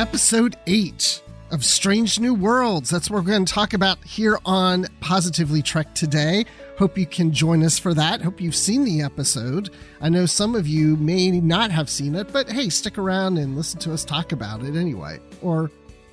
Episode 8 of Strange New Worlds. That's what we're going to talk about here on Positively Trek today. Hope you can join us for that. Hope you've seen the episode. I know some of you may not have seen it, but hey, stick around and listen to us talk about it anyway. Or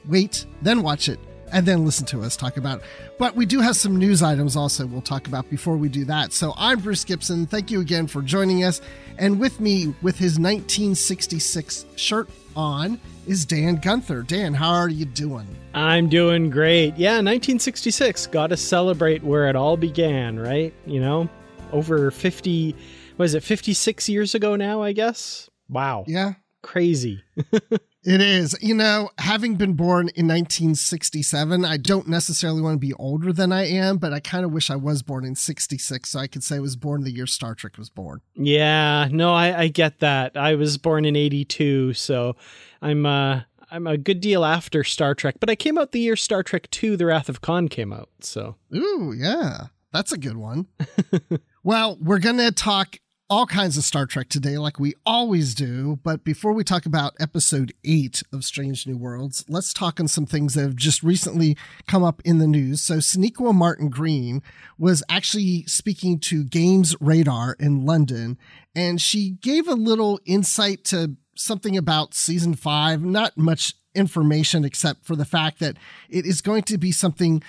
wait, then watch it, and then listen to us talk about it. But we do have some news items also we'll talk about before we do that. So I'm Bruce Gibson. Thank you again for joining us. And with me, with his 1966 shirt on, is Dan Gunther. Dan, how are you doing? I'm doing great. Yeah, 1966. Got to celebrate where it all began, right? You know, over 50, was it 56 years ago now, I guess? Wow. Yeah. Crazy. It is. You know, having been born in 1967, I don't necessarily want to be older than I am, but I kind of wish I was born in 66 so I could say I was born the year Star Trek was born. Yeah, no, I, I get that. I was born in 82, so I'm uh I'm a good deal after Star Trek, but I came out the year Star Trek 2 The Wrath of Khan came out. So Ooh, yeah. That's a good one. well, we're going to talk all kinds of Star Trek today, like we always do. But before we talk about episode eight of Strange New Worlds, let's talk on some things that have just recently come up in the news. So, Sonequa Martin Green was actually speaking to Games Radar in London, and she gave a little insight to something about season five. Not much information except for the fact that it is going to be something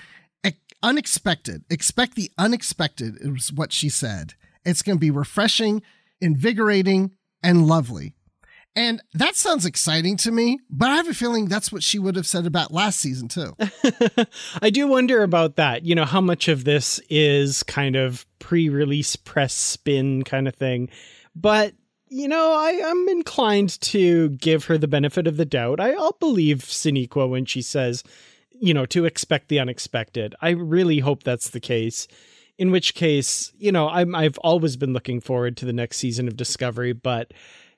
unexpected. Expect the unexpected, is what she said. It's going to be refreshing, invigorating, and lovely. And that sounds exciting to me, but I have a feeling that's what she would have said about last season, too. I do wonder about that. You know, how much of this is kind of pre release press spin kind of thing. But, you know, I, am inclined to give her the benefit of the doubt. I, I'll believe Sonequa when she says, you know, to expect the unexpected. I really hope that's the case in which case, you know, I'm I've always been looking forward to the next season of Discovery, but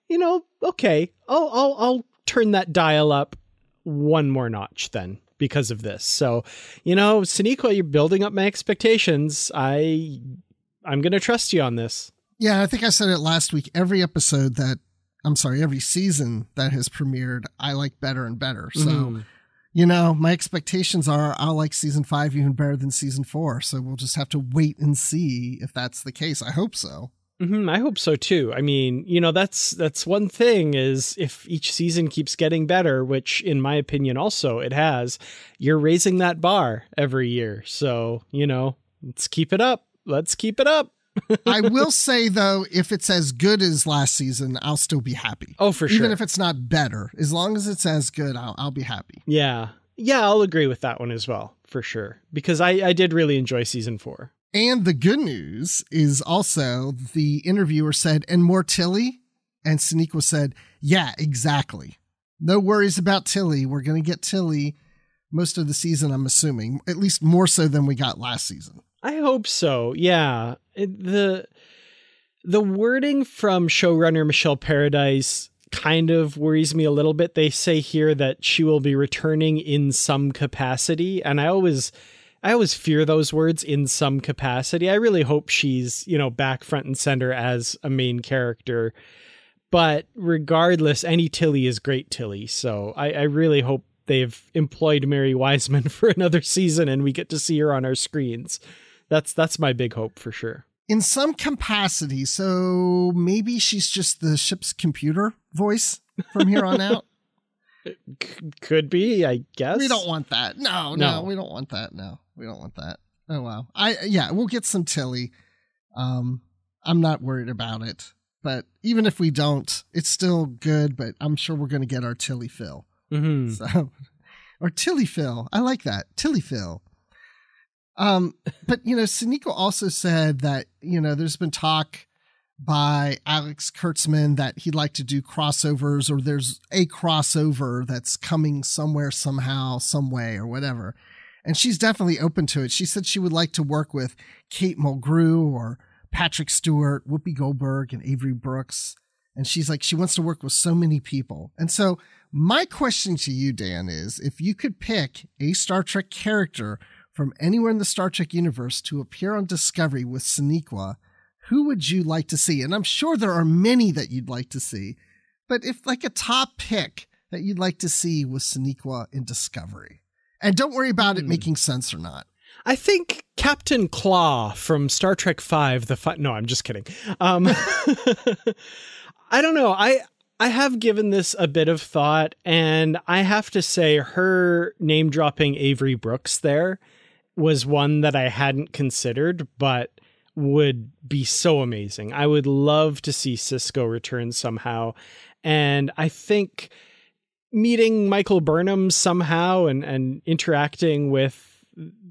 you know, okay, I'll I'll I'll turn that dial up one more notch then because of this. So, you know, Sonequa, you're building up my expectations. I I'm gonna trust you on this. Yeah, I think I said it last week. Every episode that I'm sorry, every season that has premiered, I like better and better. So mm you know, my expectations are I'll like season five even better than season four. So we'll just have to wait and see if that's the case. I hope so. Mm-hmm, I hope so too. I mean, you know, that's that's one thing is if each season keeps getting better, which in my opinion also it has, you're raising that bar every year. So, you know, let's keep it up. Let's keep it up. I will say though, if it's as good as last season, I'll still be happy. Oh, for sure. Even if it's not better, as long as it's as good, I'll I'll be happy. Yeah, yeah, I'll agree with that one as well for sure because I I did really enjoy season four. And the good news is also the interviewer said, "And more Tilly," and Sonequa said, "Yeah, exactly. No worries about Tilly. We're gonna get Tilly." Most of the season, I'm assuming, at least more so than we got last season. I hope so. Yeah. The the wording from showrunner Michelle Paradise kind of worries me a little bit. They say here that she will be returning in some capacity, and I always I always fear those words in some capacity. I really hope she's, you know, back front and center as a main character. But regardless, any Tilly is great Tilly. So I, I really hope they've employed Mary Wiseman for another season and we get to see her on our screens that's that's my big hope for sure. In some capacity. So maybe she's just the ship's computer voice from here on out. C- could be, I guess. We don't want that. No, no, no, we don't want that. No, we don't want that. Oh wow. I yeah, we'll get some Tilly. Um, I'm not worried about it. But even if we don't, it's still good. But I'm sure we're going to get our Tilly fill. Mm-hmm. So, or Tilly fill. I like that Tilly fill. Um, but you know, Sonequa also said that you know there's been talk by Alex Kurtzman that he'd like to do crossovers, or there's a crossover that's coming somewhere, somehow, some way, or whatever. And she's definitely open to it. She said she would like to work with Kate Mulgrew or Patrick Stewart, Whoopi Goldberg, and Avery Brooks. And she's like, she wants to work with so many people. And so, my question to you, Dan, is if you could pick a Star Trek character from anywhere in the Star Trek universe to appear on Discovery with Sonequa, who would you like to see? And I'm sure there are many that you'd like to see, but if like a top pick that you'd like to see with Sonequa in Discovery, and don't worry about it Hmm. making sense or not. I think Captain Klaa from Star Trek Five. The fi- no, I'm just kidding. Um, I don't know. I I have given this a bit of thought, and I have to say, her name dropping Avery Brooks there was one that I hadn't considered, but would be so amazing. I would love to see Sisko return somehow, and I think meeting Michael Burnham somehow and and interacting with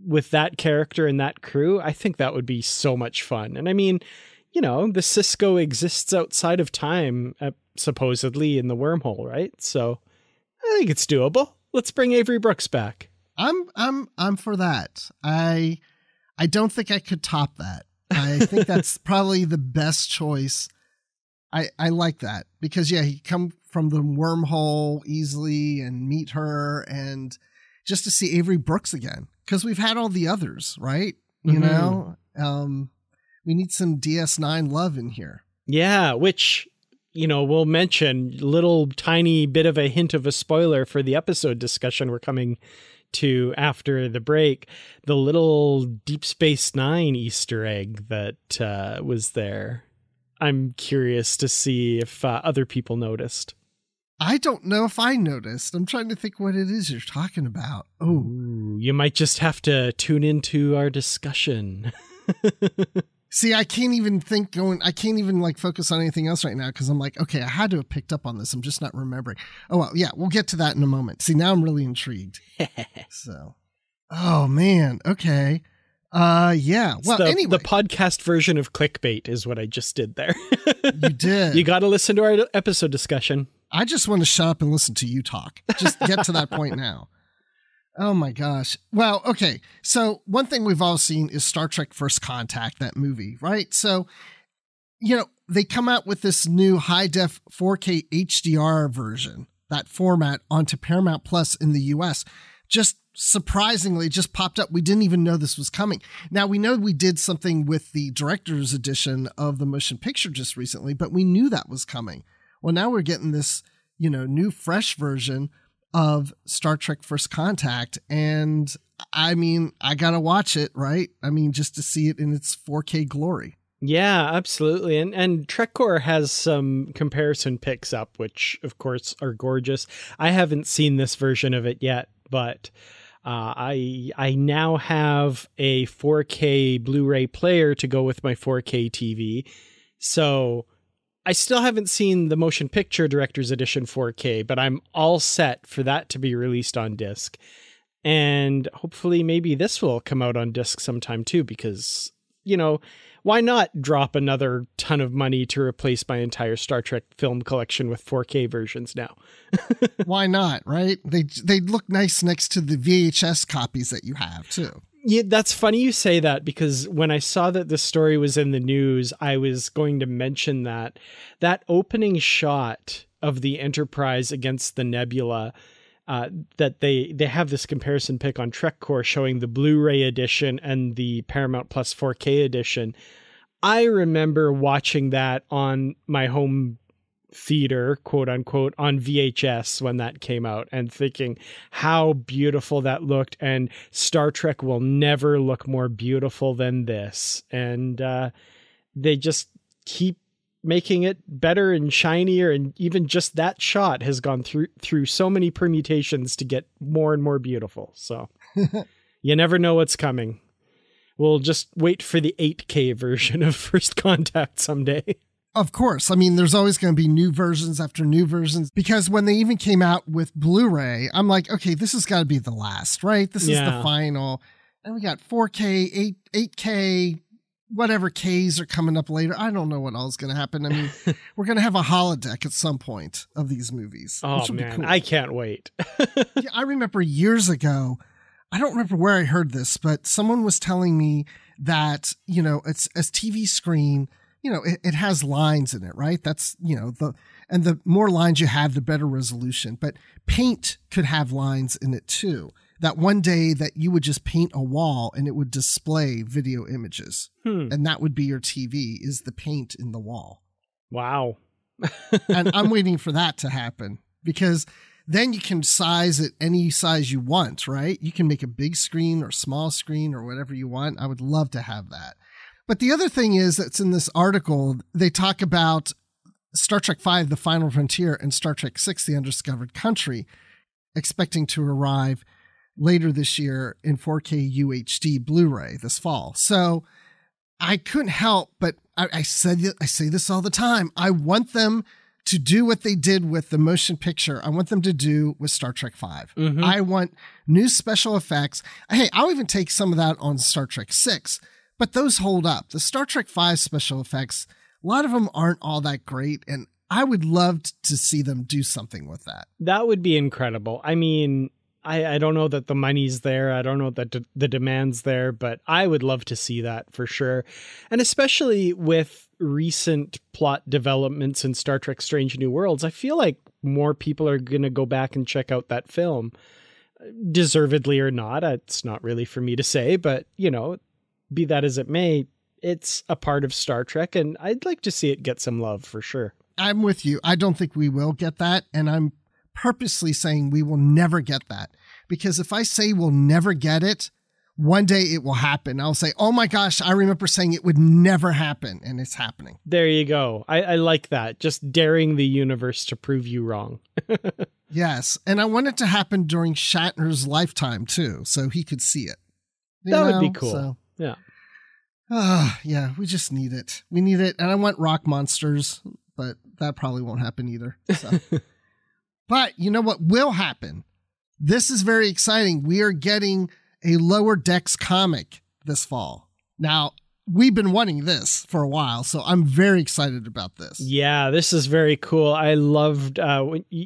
with that character and that crew, I think that would be so much fun. And I mean, you know, the Sisko exists outside of time, uh, supposedly in the wormhole, right? So I think it's doable. Let's bring Avery Brooks back. I'm I'm I'm for that. I I don't think I could top that. I think that's probably the best choice. I I like that because yeah, he come from the wormhole easily and meet her and just to see Avery Brooks again because we've had all the others, right? You Mhm. know, um, we need some DS9 love in here. Yeah, which you know, we'll mention little tiny bit of a hint of a spoiler for the episode discussion we're coming to after the break. The little Deep Space Nine Easter egg that uh, was there. I'm curious to see if uh, other people noticed. I don't know if I noticed. I'm trying to think what it is you're talking about. Oh, you might just have to tune into our discussion. See, I can't even think going. I can't even like focus on anything else right now because I'm like, okay, I had to have picked up on this. I'm just not remembering. Oh well, yeah, we'll get to that in a moment. See, now I'm really intrigued. so, oh man, okay, uh, yeah. Well, the, anyway, the podcast version of clickbait is what I just did there. you did. you got to listen to our episode discussion. I just want to shut up and listen to you talk. Just get to that point now. Oh my gosh. Well, okay. So, one thing we've all seen is Star Trek First Contact, that movie, right? So, you know, they come out with this new high def 4K HDR version, that format onto Paramount Plus in the US. Just surprisingly just popped up. We didn't even know this was coming. Now we know we did something with the director's edition of the motion picture just recently, but we knew that was coming. Well, now we're getting this, you know, new fresh version of Star Trek First Contact. And I mean, I got to watch it, right? I mean, just to see it in its 4K glory. Yeah, absolutely. And and TrekCore has some comparison picks up, which of course are gorgeous. I haven't seen this version of it yet, but uh, I I now have a 4K Blu-ray player to go with my 4K TV. So I still haven't seen the motion picture director's edition 4K, but I'm all set for that to be released on disc. And hopefully maybe this will come out on disc sometime too because you know, why not drop another ton of money to replace my entire Star Trek film collection with 4K versions now? Why not, right? They they look nice next to the VHS copies that you have too. Yeah, that's funny you say that because when I saw that this story was in the news, I was going to mention that that opening shot of the Enterprise against the Nebula. Uh, that they they have this comparison pick on TrekCore showing the Blu-ray edition and the Paramount Plus 4K edition. I remember watching that on my home theater, quote unquote, on VHS when that came out and thinking how beautiful that looked. And Star Trek will never look more beautiful than this. And uh, they just keep making it better and shinier and even just that shot has gone through through so many permutations to get more and more beautiful so you never know what's coming we'll just wait for the 8k version of first contact someday of course i mean there's always going to be new versions after new versions because when they even came out with blu-ray i'm like okay this has got to be the last right this yeah. is the final and we got 4k 8 8k whatever Ks are coming up later. I don't know what else is going to happen. I mean, we're going to have a holodeck at some point of these movies. Oh man, cool. I can't wait. yeah, I remember years ago. I don't remember where I heard this, but someone was telling me that you know it's a TV screen. You know, it, it has lines in it, right? That's you know the and the more lines you have, the better resolution. But paint could have lines in it too that one day that you would just paint a wall and it would display video images. Hmm. And that would be your TV is the paint in the wall. Wow. and I'm waiting for that to happen because then you can size it any size you want, right? You can make a big screen or small screen or whatever you want. I would love to have that. But the other thing is that's in this article, they talk about Star Trek V, The Final Frontier, and Star Trek VI, The Undiscovered Country, expecting to arrive later this year in 4K UHD Blu-ray this fall. So I couldn't help but I, I said I say this all the time. I want them to do what they did with the motion picture. I want them to do with Star Trek 5. Mm-hmm. I want new special effects. Hey, I'll even take some of that on Star Trek 6, but those hold up. The Star Trek 5 special effects, a lot of them aren't all that great and I would love to see them do something with that. That would be incredible. I mean, I, I don't know that the money's there. I don't know that d- the demand's there, but I would love to see that for sure. And especially with recent plot developments in Star Trek Strange New Worlds, I feel like more people are going to go back and check out that film. Deservedly or not, it's not really for me to say, but you know, be that as it may, it's a part of Star Trek, and I'd like to see it get some love for sure. I'm with you. I don't think we will get that, and I'm purposely saying we will never get that. Because if I say we'll never get it, one day it will happen. I'll say, oh my gosh, I remember saying it would never happen, and it's happening. There you go. I, I like that. Just daring the universe to prove you wrong. yes. And I want it to happen during Shatner's lifetime, too, so he could see it. You that know? would be cool. So, yeah. Uh, yeah, we just need it. We need it. And I want rock monsters, but that probably won't happen either. So. But you know what will happen? This is very exciting. We are getting a Lower Decks comic this fall. Now, we've been wanting this for a while, so I'm very excited about this. Yeah, this is very cool. I loved uh,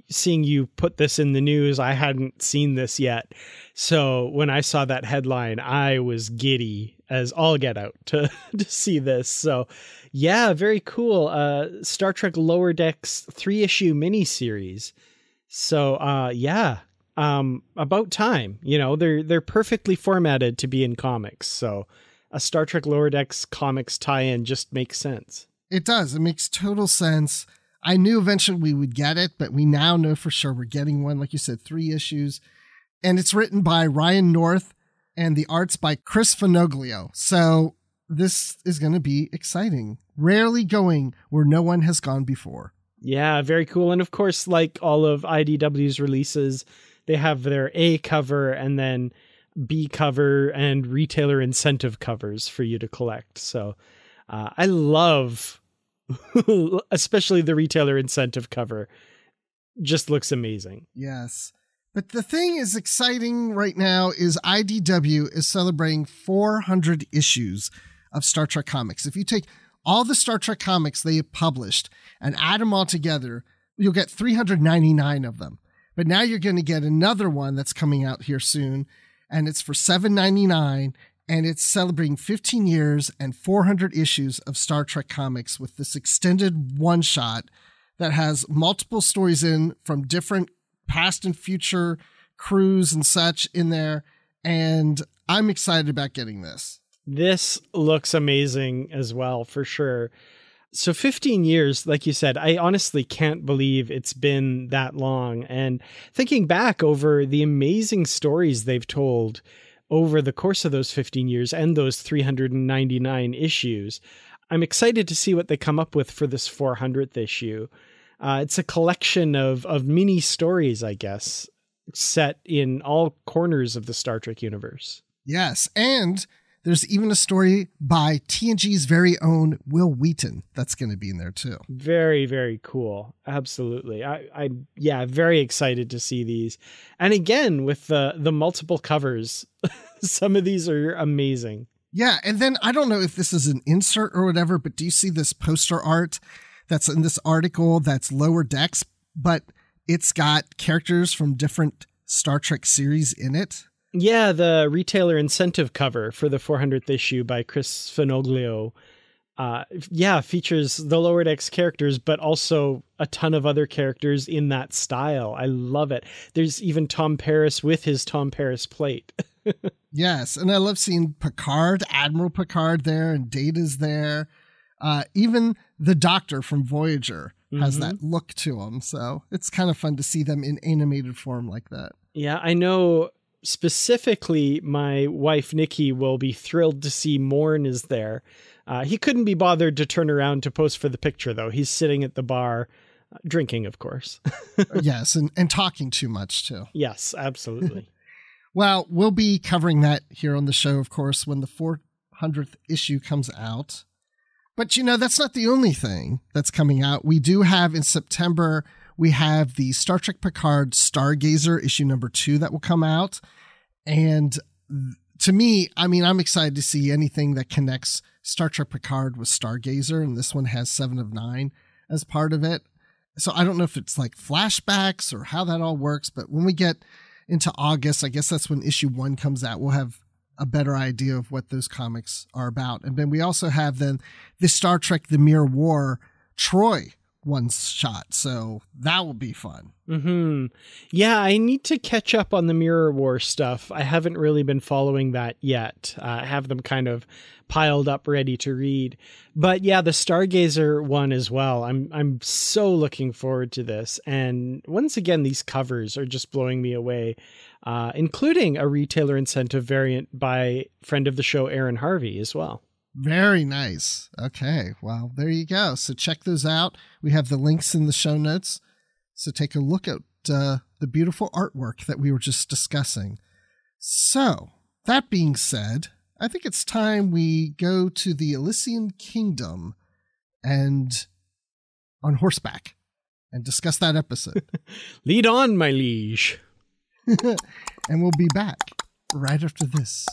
seeing you put this in the news. I hadn't seen this yet. So when I saw that headline, I was giddy as all get out to, to see this. So, yeah, very cool. Uh, Star Trek Lower Decks three issue miniseries. So uh yeah, um about time. You know, they're they're perfectly formatted to be in comics. So a Star Trek Lower Decks comics tie-in just makes sense. It does. It makes total sense. I knew eventually we would get it, but we now know for sure we're getting one. Like you said, three issues. And it's written by Ryan North and the art's by Chris Fenoglio. So this is going to be exciting. Rarely going where no one has gone before. Yeah, very cool. And of course, like all of IDW's releases, they have their A cover and then B cover and retailer incentive covers for you to collect. So uh, I love, especially the retailer incentive cover. Just looks amazing. Yes. But the thing is exciting right now is IDW is celebrating 400 issues of Star Trek comics. If you take all the Star Trek comics they have published and add them all together, you'll get 399 of them. But now you're going to get another one that's coming out here soon, and it's for 799 and it's celebrating 15 years and 400 issues of Star Trek comics with this extended one shot that has multiple stories in from different past and future crews and such in there. And I'm excited about getting this. This looks amazing as well, for sure. So 15 years, like you said, I honestly can't believe it's been that long. And thinking back over the amazing stories they've told over the course of those 15 years and those 399 issues, I'm excited to see what they come up with for this 400th issue. Uh, it's a collection of of mini stories, I guess, set in all corners of the Star Trek universe. Yes, and there's even a story by TNG's very own Wil Wheaton that's going to be in there too. Very, very cool. Absolutely. I, I, yeah, very excited to see these. And again, with the the multiple covers, some of these are amazing. Yeah, and then I don't know if this is an insert or whatever, but do you see this poster art that's in this article that's lower decks, but it's got characters from different Star Trek series in it? Yeah, the retailer incentive cover for the 400th issue by Chris Fenoglio. Uh, yeah, features the Lower Decks characters, but also a ton of other characters in that style. I love it. There's even Tom Paris with his Tom Paris plate. yes, and I love seeing Picard, Admiral Picard there, and Data's there. Uh, even the Doctor from Voyager has mm-hmm. that look to him, so it's kind of fun to see them in animated form like that. Yeah, I know specifically my wife Nikki will be thrilled to see Morn is there. Uh, he couldn't be bothered to turn around to pose for the picture though. He's sitting at the bar, uh, drinking, of course. yes, and and talking too much too. Yes, absolutely. well, we'll be covering that here on the show, of course, when the 400th issue comes out. But you know, that's not the only thing that's coming out. We do have in September we have the Star Trek Picard Stargazer issue number two that will come out. And to me, I mean, I'm excited to see anything that connects Star Trek Picard with Stargazer. And this one has Seven of Nine as part of it. So I don't know if it's like flashbacks or how that all works. But when we get into August, I guess that's when issue one comes out. We'll have a better idea of what those comics are about. And then we also have then the Star Trek The Mirror War Troi one shot. So that will be fun. Hmm. Yeah, I need to catch up on the Mirror War stuff. I haven't really been following that yet. Uh, I have them kind of piled up, ready to read. But yeah, the Stargazer one as well. I'm I'm so looking forward to this. And once again, these covers are just blowing me away. Uh, including a retailer incentive variant by friend of the show Aaron Harvey as well. Very nice. Okay. Well, there you go. So check those out. We have the links in the show notes. So take a look at uh, the beautiful artwork that we were just discussing. So, that being said, I think it's time we go to the Elysian Kingdom and on horseback and discuss that episode. Lead on, my liege. and we'll be back right after this.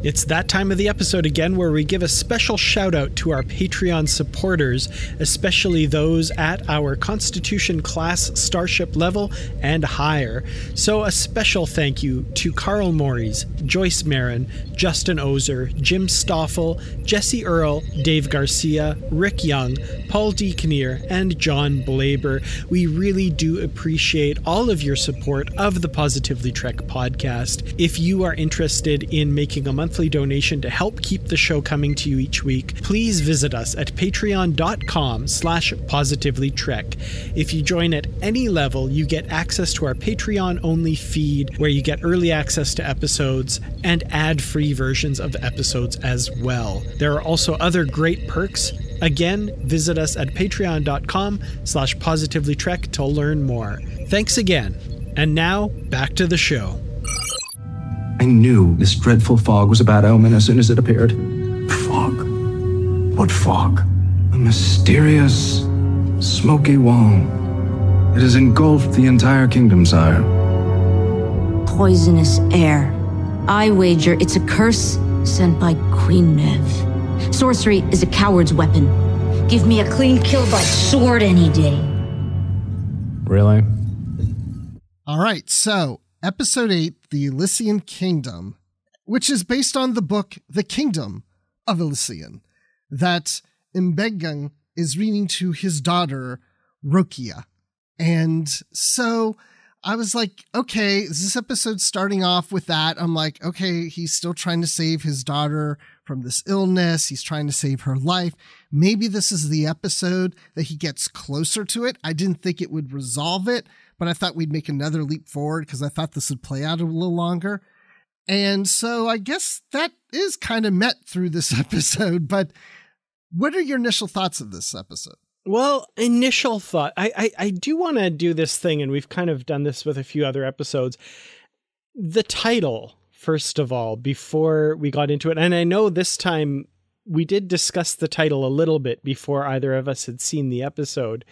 It's that time of the episode again where we give a special shout out to our Patreon supporters, especially those at our Constitution class starship level and higher. So, a special thank you to Carl Morris, Joyce Marin, Justin Ozer, Jim Stoffel, Jesse Earl, Dave Garcia, Rick Young, Paul D. Kinnear, and John Blaber. We really do appreciate all of your support of the Positively Trek podcast. If you are interested in making a monthly donation to help keep the show coming to you each week, please visit us at patreon.com slash positivelytrek. If you join at any level, you get access to our Patreon-only feed where you get early access to episodes and ad-free versions of episodes as well. There are also other great perks Again, visit us at patreon.com slash positivelytrek to learn more. Thanks again. And now, back to the show. I knew this dreadful fog was a bad omen as soon as it appeared. Fog? What fog? A mysterious, smoky wall. It has engulfed the entire kingdom, sire. Poisonous air. I wager it's a curse sent by Queen Mev. Sorcery is a coward's weapon. Give me a clean kill by sword any day. Really? All right, so episode 8, The Elysian Kingdom, which is based on the book The Kingdom of Elysian, that M'Benga is reading to his daughter, Rukiya. And so I was like, okay, this episode starting off with that? I'm like, okay, he's still trying to save his daughter from this illness. He's trying to save her life. Maybe this is the episode that he gets closer to it. I didn't think it would resolve it, but I thought we'd make another leap forward because I thought this would play out a little longer. And so I guess that is kind of met through this episode. But what are your initial thoughts of this episode? Well, initial thought. I I, I do want to do this thing, and we've kind of done this with a few other episodes. The title, first of all, before we got into it, and I know this time we did discuss the title a little bit before either of us had seen the episode.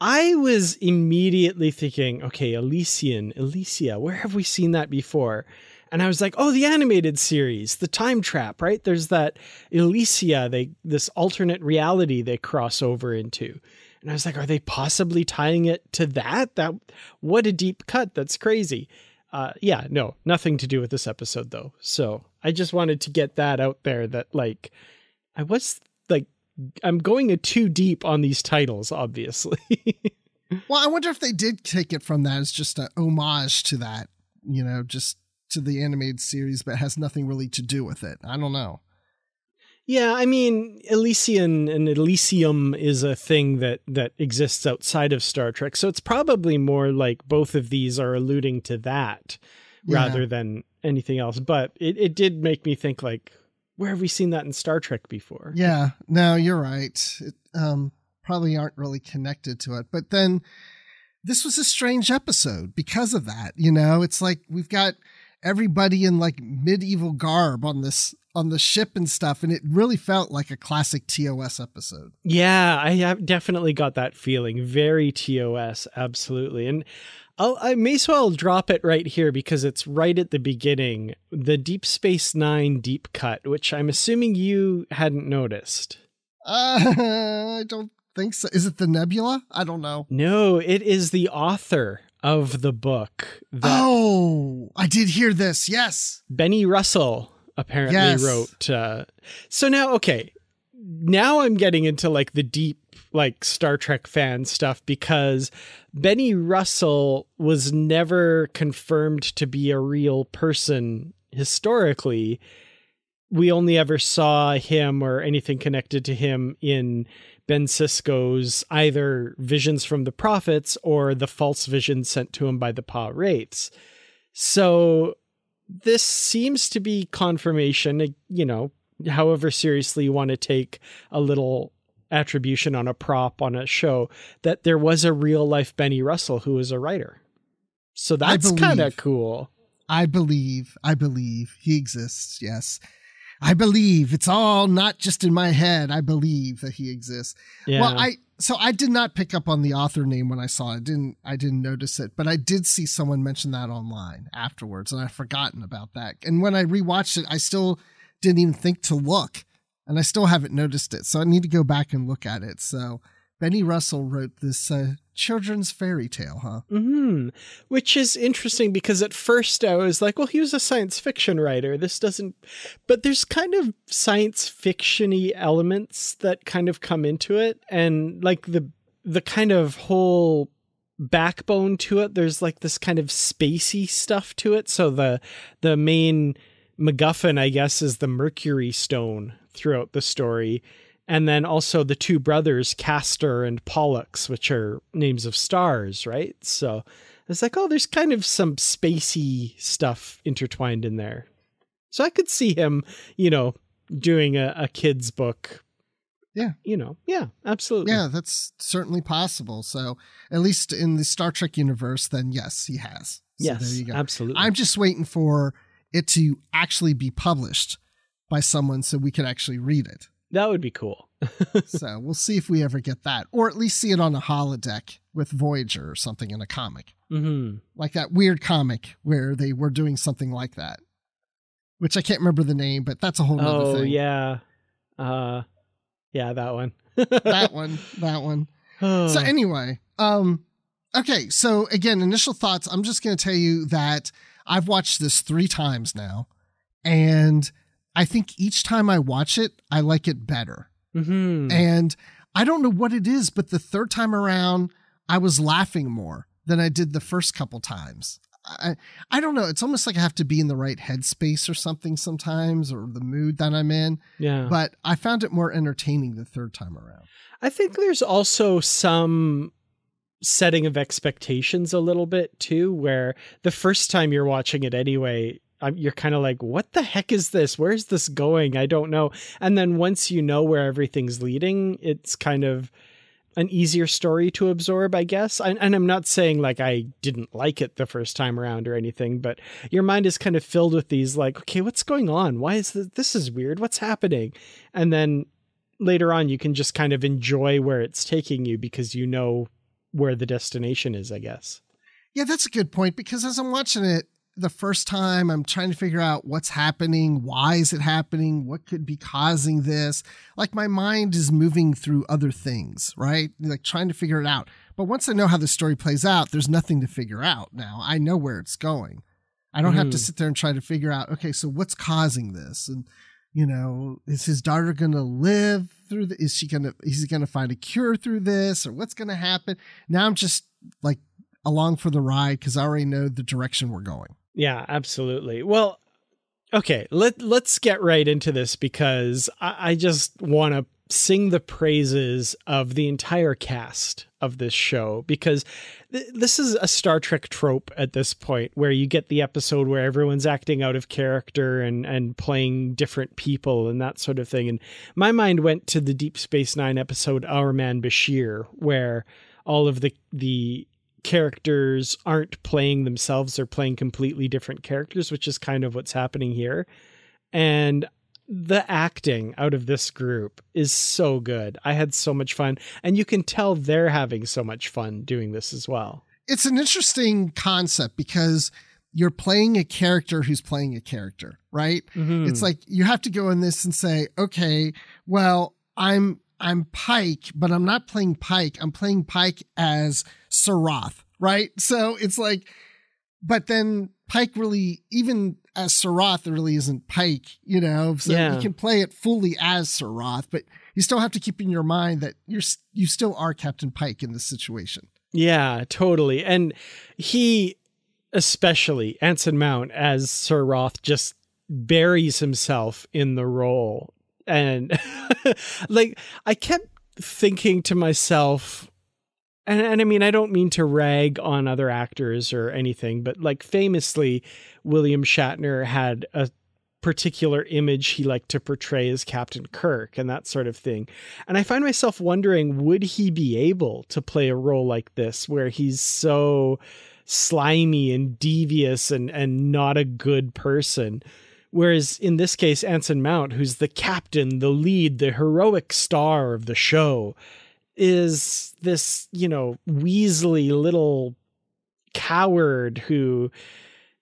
I was immediately thinking, okay, Elysian, Elysia, where have we seen that before? And I was like, oh, the animated series, the time trap, right? There's that Elysia, they this alternate reality they cross over into. And I was like, are they possibly tying it to that? That what a deep cut. That's crazy. Uh, yeah, no, nothing to do with this episode though. So I just wanted to get that out there that like I was I'm going too deep on these titles, obviously. well, I wonder if they did take it from that as just a homage to that, you know, just to the animated series, but has nothing really to do with it. I don't know. Yeah, I mean, Elysian and Elysium is a thing that that exists outside of Star Trek, so it's probably more like both of these are alluding to that yeah. rather than anything else. But it, it did make me think like, where have we seen that in Star Trek before? Yeah, no, you're right. It, um, probably aren't really connected to it, but then this was a strange episode because of that. You know, it's like we've got everybody in like medieval garb on this on the ship and stuff and it really felt like a classic TOS episode. Yeah, I have definitely got that feeling. Very TOS, absolutely. And I'll, I may as well drop it right here because it's right at the beginning. The Deep Space Nine deep cut, which I'm assuming you hadn't noticed. Uh, I don't think so. Is it the Nebula? I don't know. No, it is the author of the book. oh, I did hear this. Yes. Benny Russell apparently yes. wrote. Uh, so now, okay, now I'm getting into like the deep, like Star Trek fan stuff because Benny Russell was never confirmed to be a real person historically. We only ever saw him or anything connected to him in Ben Sisko's either visions from the prophets or the false visions sent to him by the Pah-wraiths. So this seems to be confirmation, you know, however seriously you want to take a little attribution on a prop on a show, that there was a real life Benny Russell who was a writer. So that's kind of cool. I believe, I believe he exists. Yes. I believe it's all not just in my head. I believe that he exists. Yeah. Well, I so I did not pick up on the author name when I saw it. I didn't I didn't notice it, but I did see someone mention that online afterwards, and I've forgotten about that. And when I rewatched it, I still didn't even think to look, and I still haven't noticed it. So I need to go back and look at it. So Benny Russell wrote this uh, children's fairy tale, huh? Mm-hmm. Which is interesting because at first I was like, well, he was a science fiction writer. This doesn't, but there's kind of science fictiony elements that kind of come into it, and like the the kind of whole backbone to it. There's like this kind of spacey stuff to it. So the the main MacGuffin, I guess, is the Mercury Stone throughout the story. And then also the two brothers castor and pollux which are names of stars right? So it's like oh there's kind of some spacey stuff intertwined in there. So i could see him you know doing a, a kid's book. Yeah. You know yeah absolutely. Yeah that's certainly possible. So at least in the star trek universe then yes he has. So yes there you go. absolutely. I'm just waiting for it to actually be published by someone so we could actually read it that would be cool. so we'll see if we ever get that, or at least see it on a holodeck with Voyager or something in a comic, mm-hmm. like that weird comic where they were doing something like that, which I can't remember the name, but that's a whole other oh, thing. Oh yeah, uh, yeah, that one, that one, that one. so anyway, um, okay, so again, initial thoughts. I'm just going to tell you that I've watched this three times now, and I think each time I watch it, I like it better. Mm-hmm. And I don't know what it is, but the third time around, I was laughing more than I did the first couple times. I, I don't know. It's almost like I have to be in the right headspace or something sometimes, or the mood that I'm in. Yeah. But I found it more entertaining the third time around. I think there's also some setting of expectations a little bit too, where the first time you're watching it anyway, you're kind of like, what the heck is this? Where's this going? I don't know. And then once you know where everything's leading, it's kind of an easier story to absorb, I guess. And, and, I'm not saying like I didn't like it the first time around or anything, but your mind is kind of filled with these like, okay, what's going on? Why is this? This is weird. What's happening? And then later on, you can just kind of enjoy where it's taking you because you know where the destination is, I guess. Yeah, that's a good point because as I'm watching it, the first time I'm trying to figure out what's happening, why is it happening, what could be causing this. Like my mind is moving through other things, right? Like trying to figure it out. But once I know how the story plays out, there's nothing to figure out now. I know where it's going. I don't mm. have to hmm. sit there and try to figure out, okay, so what's causing this? And you know, is his daughter going to live through the, is she going to, is he going to find a cure through this or what's going to happen? Now I'm just like along for the ride because I already know the direction we're going. Yeah, absolutely. Well, okay, let let's get right into this because I, I just want to sing the praises of the entire cast of this show because th- this is a Star Trek trope at this point where you get the episode where everyone's acting out of character and and playing different people and that sort of thing and my mind went to the Deep Space 9 episode Our Man Bashir where all of the the characters aren't playing themselves they're playing completely different characters which is kind of what's happening here. And the acting out of this group is so good. I had so much fun. And you can tell they're having so much fun doing this as well. It's an interesting concept because you're playing a character who's playing a character right? Mm-hmm. it's like you have to go in this and say okay well i'm I'm Pike, but I'm not playing Pike. I'm playing Pike as C'Roth, right? So it's like, but then Pike really, even as C'Roth, really isn't Pike, you know? So yeah. you can play it fully as C'Roth, but you still have to keep in your mind that you're, you still are Captain Pike in this situation. Yeah, totally. And he, especially Anson Mount as Sir Roth, just buries himself in the role and like I kept thinking to myself and, and I mean I don't mean to rag on other actors or anything but like famously William Shatner had a particular image he liked to portray as Captain Kirk and that sort of thing. And I find myself wondering would he be able to play a role like this where he's so slimy and devious and and not a good person? Whereas in this case, Anson Mount, who's the captain, the lead, the heroic star of the show, is this, you know, weaselly little coward who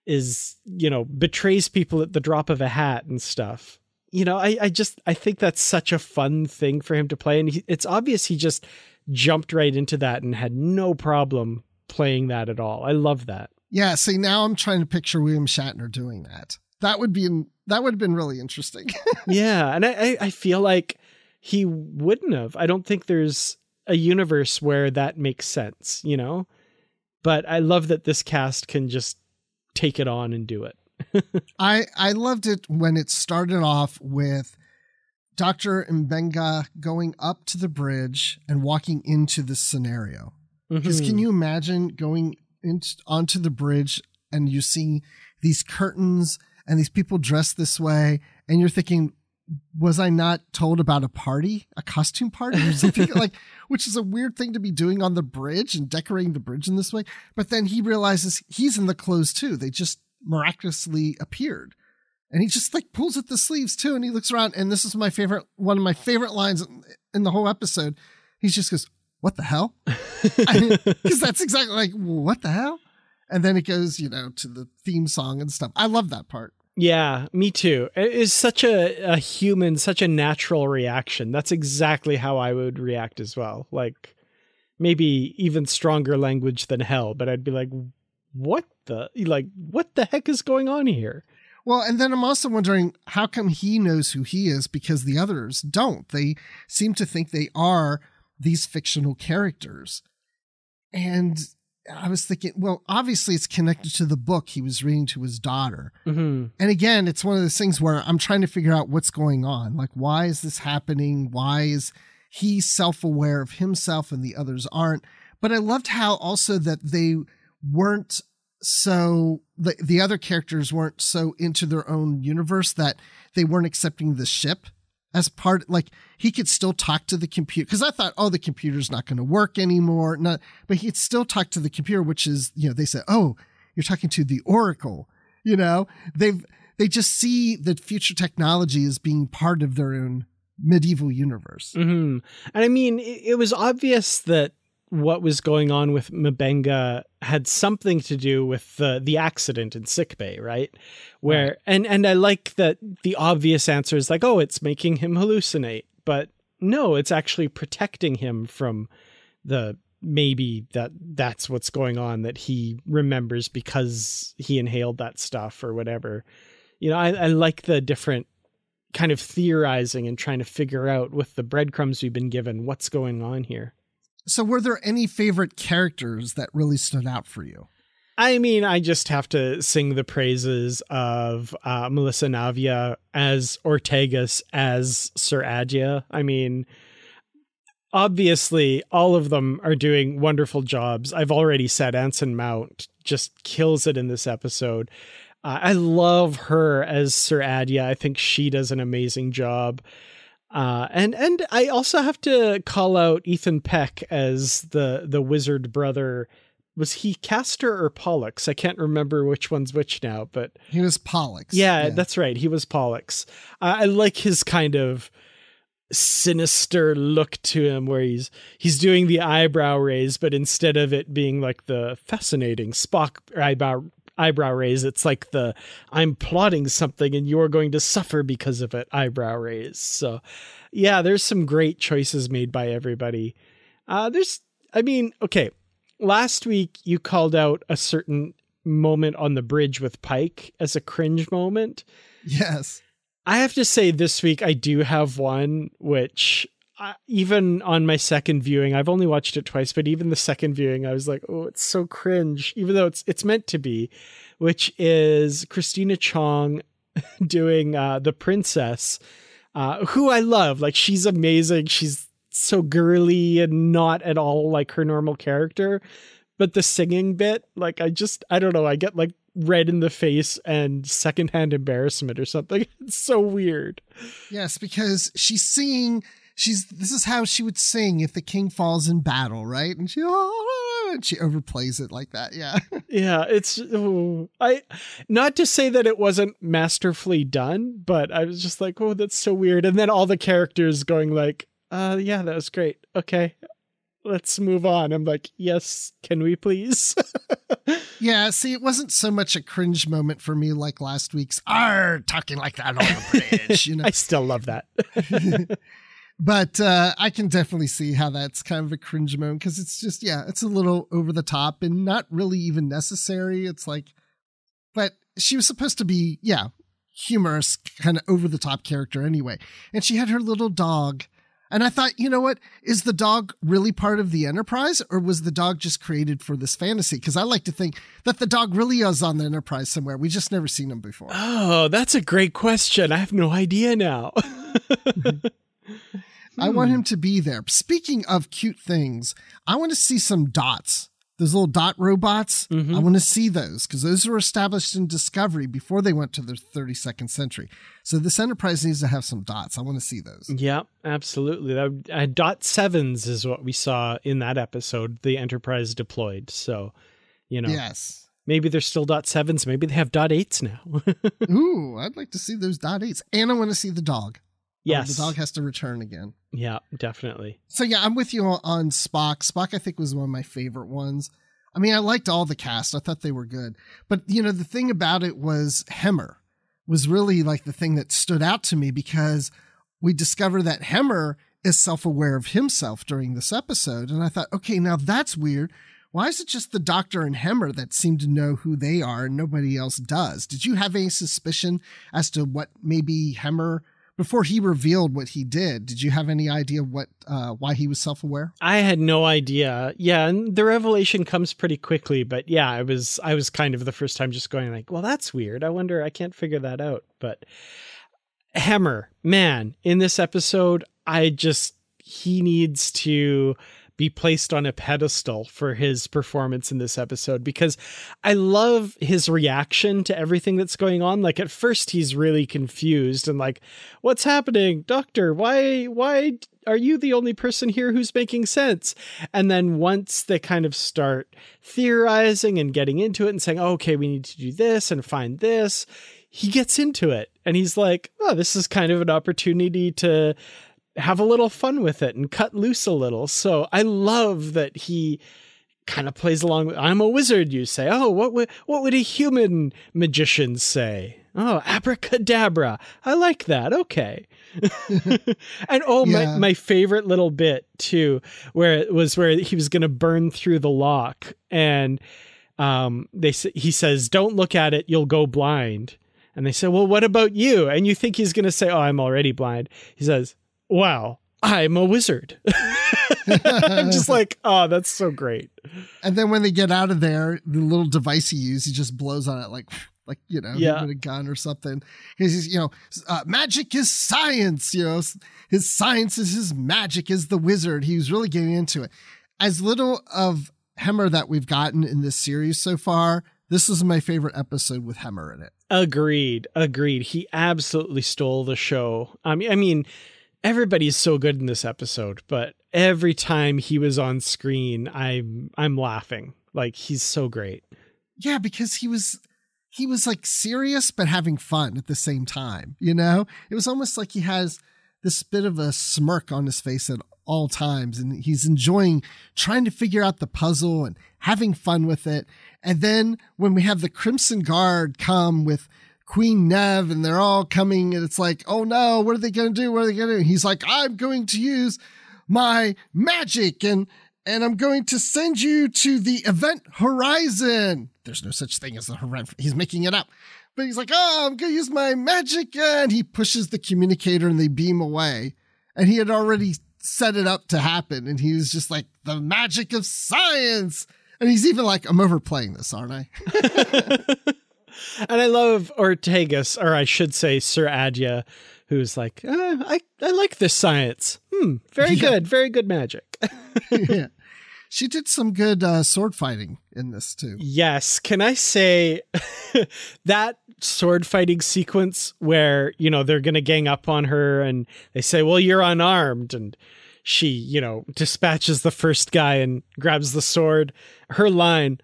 is, you know, betrays people at the drop of a hat and stuff. You know, I, I just I think that's such a fun thing for him to play, and he, it's obvious he just jumped right into that and had no problem playing that at all. I love that. Yeah, see now I'm trying to picture William Shatner doing that that would be that would have been really interesting. yeah, and I I feel like he wouldn't have. I don't think there's a universe where that makes sense, you know. But I love that this cast can just take it on and do it. I I loved it when it started off with Dr. M'Benga going up to the bridge and walking into this scenario. Because mm-hmm. can you imagine going into onto the bridge and you see these curtains and these people dress this way, and you're thinking, was I not told about a party, a costume party, or something like, which is a weird thing to be doing on the bridge and decorating the bridge in this way. But then he realizes he's in the clothes too. They just miraculously appeared. And he just like pulls at the sleeves too. And he looks around. And this is my favorite, one of my favorite lines in the whole episode. He just goes, What the hell? Because that's exactly like, What the hell? And then it goes you know to the theme song and stuff. I love that part. Yeah me too. It is such a, a human such a natural reaction. That's exactly how i would react as well. Like maybe even stronger language than hell but i'd be like what the like what the heck is going on here? Well, and then I'm also wondering how come he knows who he is because the others don't. They seem to think they are these fictional characters. And I was thinking, well, obviously it's connected to the book he was reading to his daughter. Mm-hmm. And again, it's one of those things where I'm trying to figure out what's going on. Like, why is this happening? Why is he self aware of himself and the others aren't? But I loved how also that they weren't so the the other characters weren't so into their own universe that they weren't accepting the ship as part like he could still talk to the computer because i thought oh the computer's not going to work anymore not but he could still talk to the computer which is you know they said oh you're talking to the oracle you know? They've they just see that future technology as being part of their own medieval universe. Hmm And I mean, it, it was obvious that what was going on with Mbenga had something to do with the the accident in sickbay, right? Where Right. and and I like that the obvious answer is like, oh, it's making him hallucinate, but no, it's actually protecting him from the maybe that that's what's going on that he remembers because he inhaled that stuff or whatever. You know, I, I like the different kind of theorizing and trying to figure out with the breadcrumbs we've been given what's going on here. So were there any favorite characters that really stood out for you I mean, I just have to sing the praises of uh, Melissa Navia as Ortegas as Sir Adia. I mean, obviously, all of them are doing wonderful jobs. I've already said Anson Mount just kills it in this episode. Uh, I love her as Sir Adia. I think she does an amazing job. Uh, and and I also have to call out Ethan Peck as the the wizard brother. Was he Castor or Pollux? I can't remember which one's which now, but he was pollux yeah, that's right. He was Pollux. I, I like his kind of sinister look to him, where he's he's doing the eyebrow raise, but instead of it being like the fascinating Spock eyebrow eyebrow raise, it's like the I'm plotting something and you're going to suffer because of it eyebrow raise. So, yeah, there's some great choices made by everybody. Uh, there's, I mean, okay. Last week you called out a certain moment on the bridge with Pike as a cringe moment. yes I have to say, this week I do have one which, even on my second viewing, I've only watched it twice, but even the second viewing, I was like, "Oh, it's so cringe," even though it's it's meant to be. Which is Christina Chong doing uh, the princess, uh, who I love. Like she's amazing. She's so girly and not at all like her normal character. But the singing bit, like I just I don't know, I get like red in the face and secondhand embarrassment or something. It's so weird. Yes, because she's singing. She's this is how she would sing if the king falls in battle, right? And she "Ah," and she overplays it like that. Yeah, Yeah, it's oh, I not to say that it wasn't masterfully done, but I was just like, "Oh, that's so weird." And then all the characters going like, "Uh yeah, that was great. Okay. Let's move on." I'm like, "Yes, can we please?" yeah. See, it wasn't so much a cringe moment for me like last week's "Are talking like that on the bridge," you know. I still love that. But uh, I can definitely see how that's kind of a cringe moment because it's just yeah, it's a little over the top and not really even necessary. It's like, but she was supposed to be yeah, humorous, kind of over the top character anyway, and she had her little dog. And I thought, you know what? Is the dog really part of the Enterprise, or was the dog just created for this fantasy? Because I like to think that the dog really is on the Enterprise somewhere. We just never seen him before. Oh, that's a great question. I have no idea now. I want him to be there. Speaking of cute things, I want to see some dots. Those little dot robots. I want to see those because those were established in Discovery before they went to the 32nd century. So this Enterprise needs to have some dots. I want to see those. Yeah, absolutely. That, uh, dot sevens is what we saw in that episode. The Enterprise deployed. So, you know, Yes. maybe they're still dot sevens. Maybe they have dot eights now. Ooh, I'd like to see those dot eights. And I want to see the dog. Oh, yes. the dog has to return again. yeah, definitely. So yeah, I'm with you on- on Spock. Spock, I think, was one of my favorite ones. I mean, I liked all the cast. I thought they were good. But you know, the thing about it was Hemmer was really like the thing that stood out to me because we discover that Hemmer is self-aware of himself during this episode, and I thought, okay, now that's weird. Why is it just the Doctor and Hemmer that seem to know who they are and nobody else does? Did you have any suspicion as to what maybe Hemmer before he revealed what he did? Did you have any idea what uh, why he was self-aware? I had no idea. Yeah, and the revelation comes pretty quickly, but yeah, I was I was kind of the first time just going like, well, that's weird. I wonder I can't figure that out. But Hemmer man, in this episode, I just he needs to be placed on a pedestal for his performance in this episode because I love his reaction to everything that's going on. Like at first he's really confused and like, what's happening? Doctor, why why are you the only person here who's making sense? And then once they kind of start theorizing and getting into it and saying, oh, okay, we need to do this and find this, he gets into it and he's like, oh, this is kind of an opportunity to have a little fun with it and cut loose a little. So I love that he kind of plays along with I'm a wizard, you say. Oh, what would what would a human magician say? Oh, abracadabra. I like that. Okay. and oh yeah. my my favorite little bit too, where it was where he was gonna burn through the lock and um they he says, Don't look at it, you'll go blind. And they say, Well, what about you? And you think he's gonna say, Oh, I'm already blind. He says, Wow, I'm a wizard. I'm just like, oh, that's so great. And then when they get out of there, the little device he uses, he just blows on it like like you know yeah. a gun or something. Because he's you know uh, magic is science you know his science is his magic is the wizard. He was really getting into it. As little of Hemmer that we've gotten in this series so far this is my favorite episode with Hemmer in it. Agreed. Agreed. He absolutely stole the show. I mean i mean everybody's so good in this episode but every time he was on screen i'm i'm laughing like he's so great yeah because he was he was like serious but having fun at the same time. You know, it was almost like he has this bit of a smirk on his face at all times, and he's enjoying trying to figure out the puzzle and having fun with it. And then when we have the Crimson Guard come with Queen Neve and they're all coming, and it's like, oh no, what are they going to do? What are they going to do? He's like, I'm going to use my magic and and I'm going to send you to the event horizon. There's no such thing as the horizon. He's making it up. But he's like, oh, I'm going to use my magic. And he pushes the communicator and they beam away. And he had already set it up to happen. And he was just like, the magic of science. And he's even like, I'm overplaying this, aren't I? and I love Ortegas, or I should say Sir Adia, who's like, uh, I, I like this science. Hmm, very yeah. good, very good magic. yeah. She did some good uh, sword fighting in this too. Yes. Can I say that sword fighting sequence where, you know, they're going to gang up on her and they say, well, you're unarmed. And she, you know, dispatches the first guy and grabs the sword. Her line,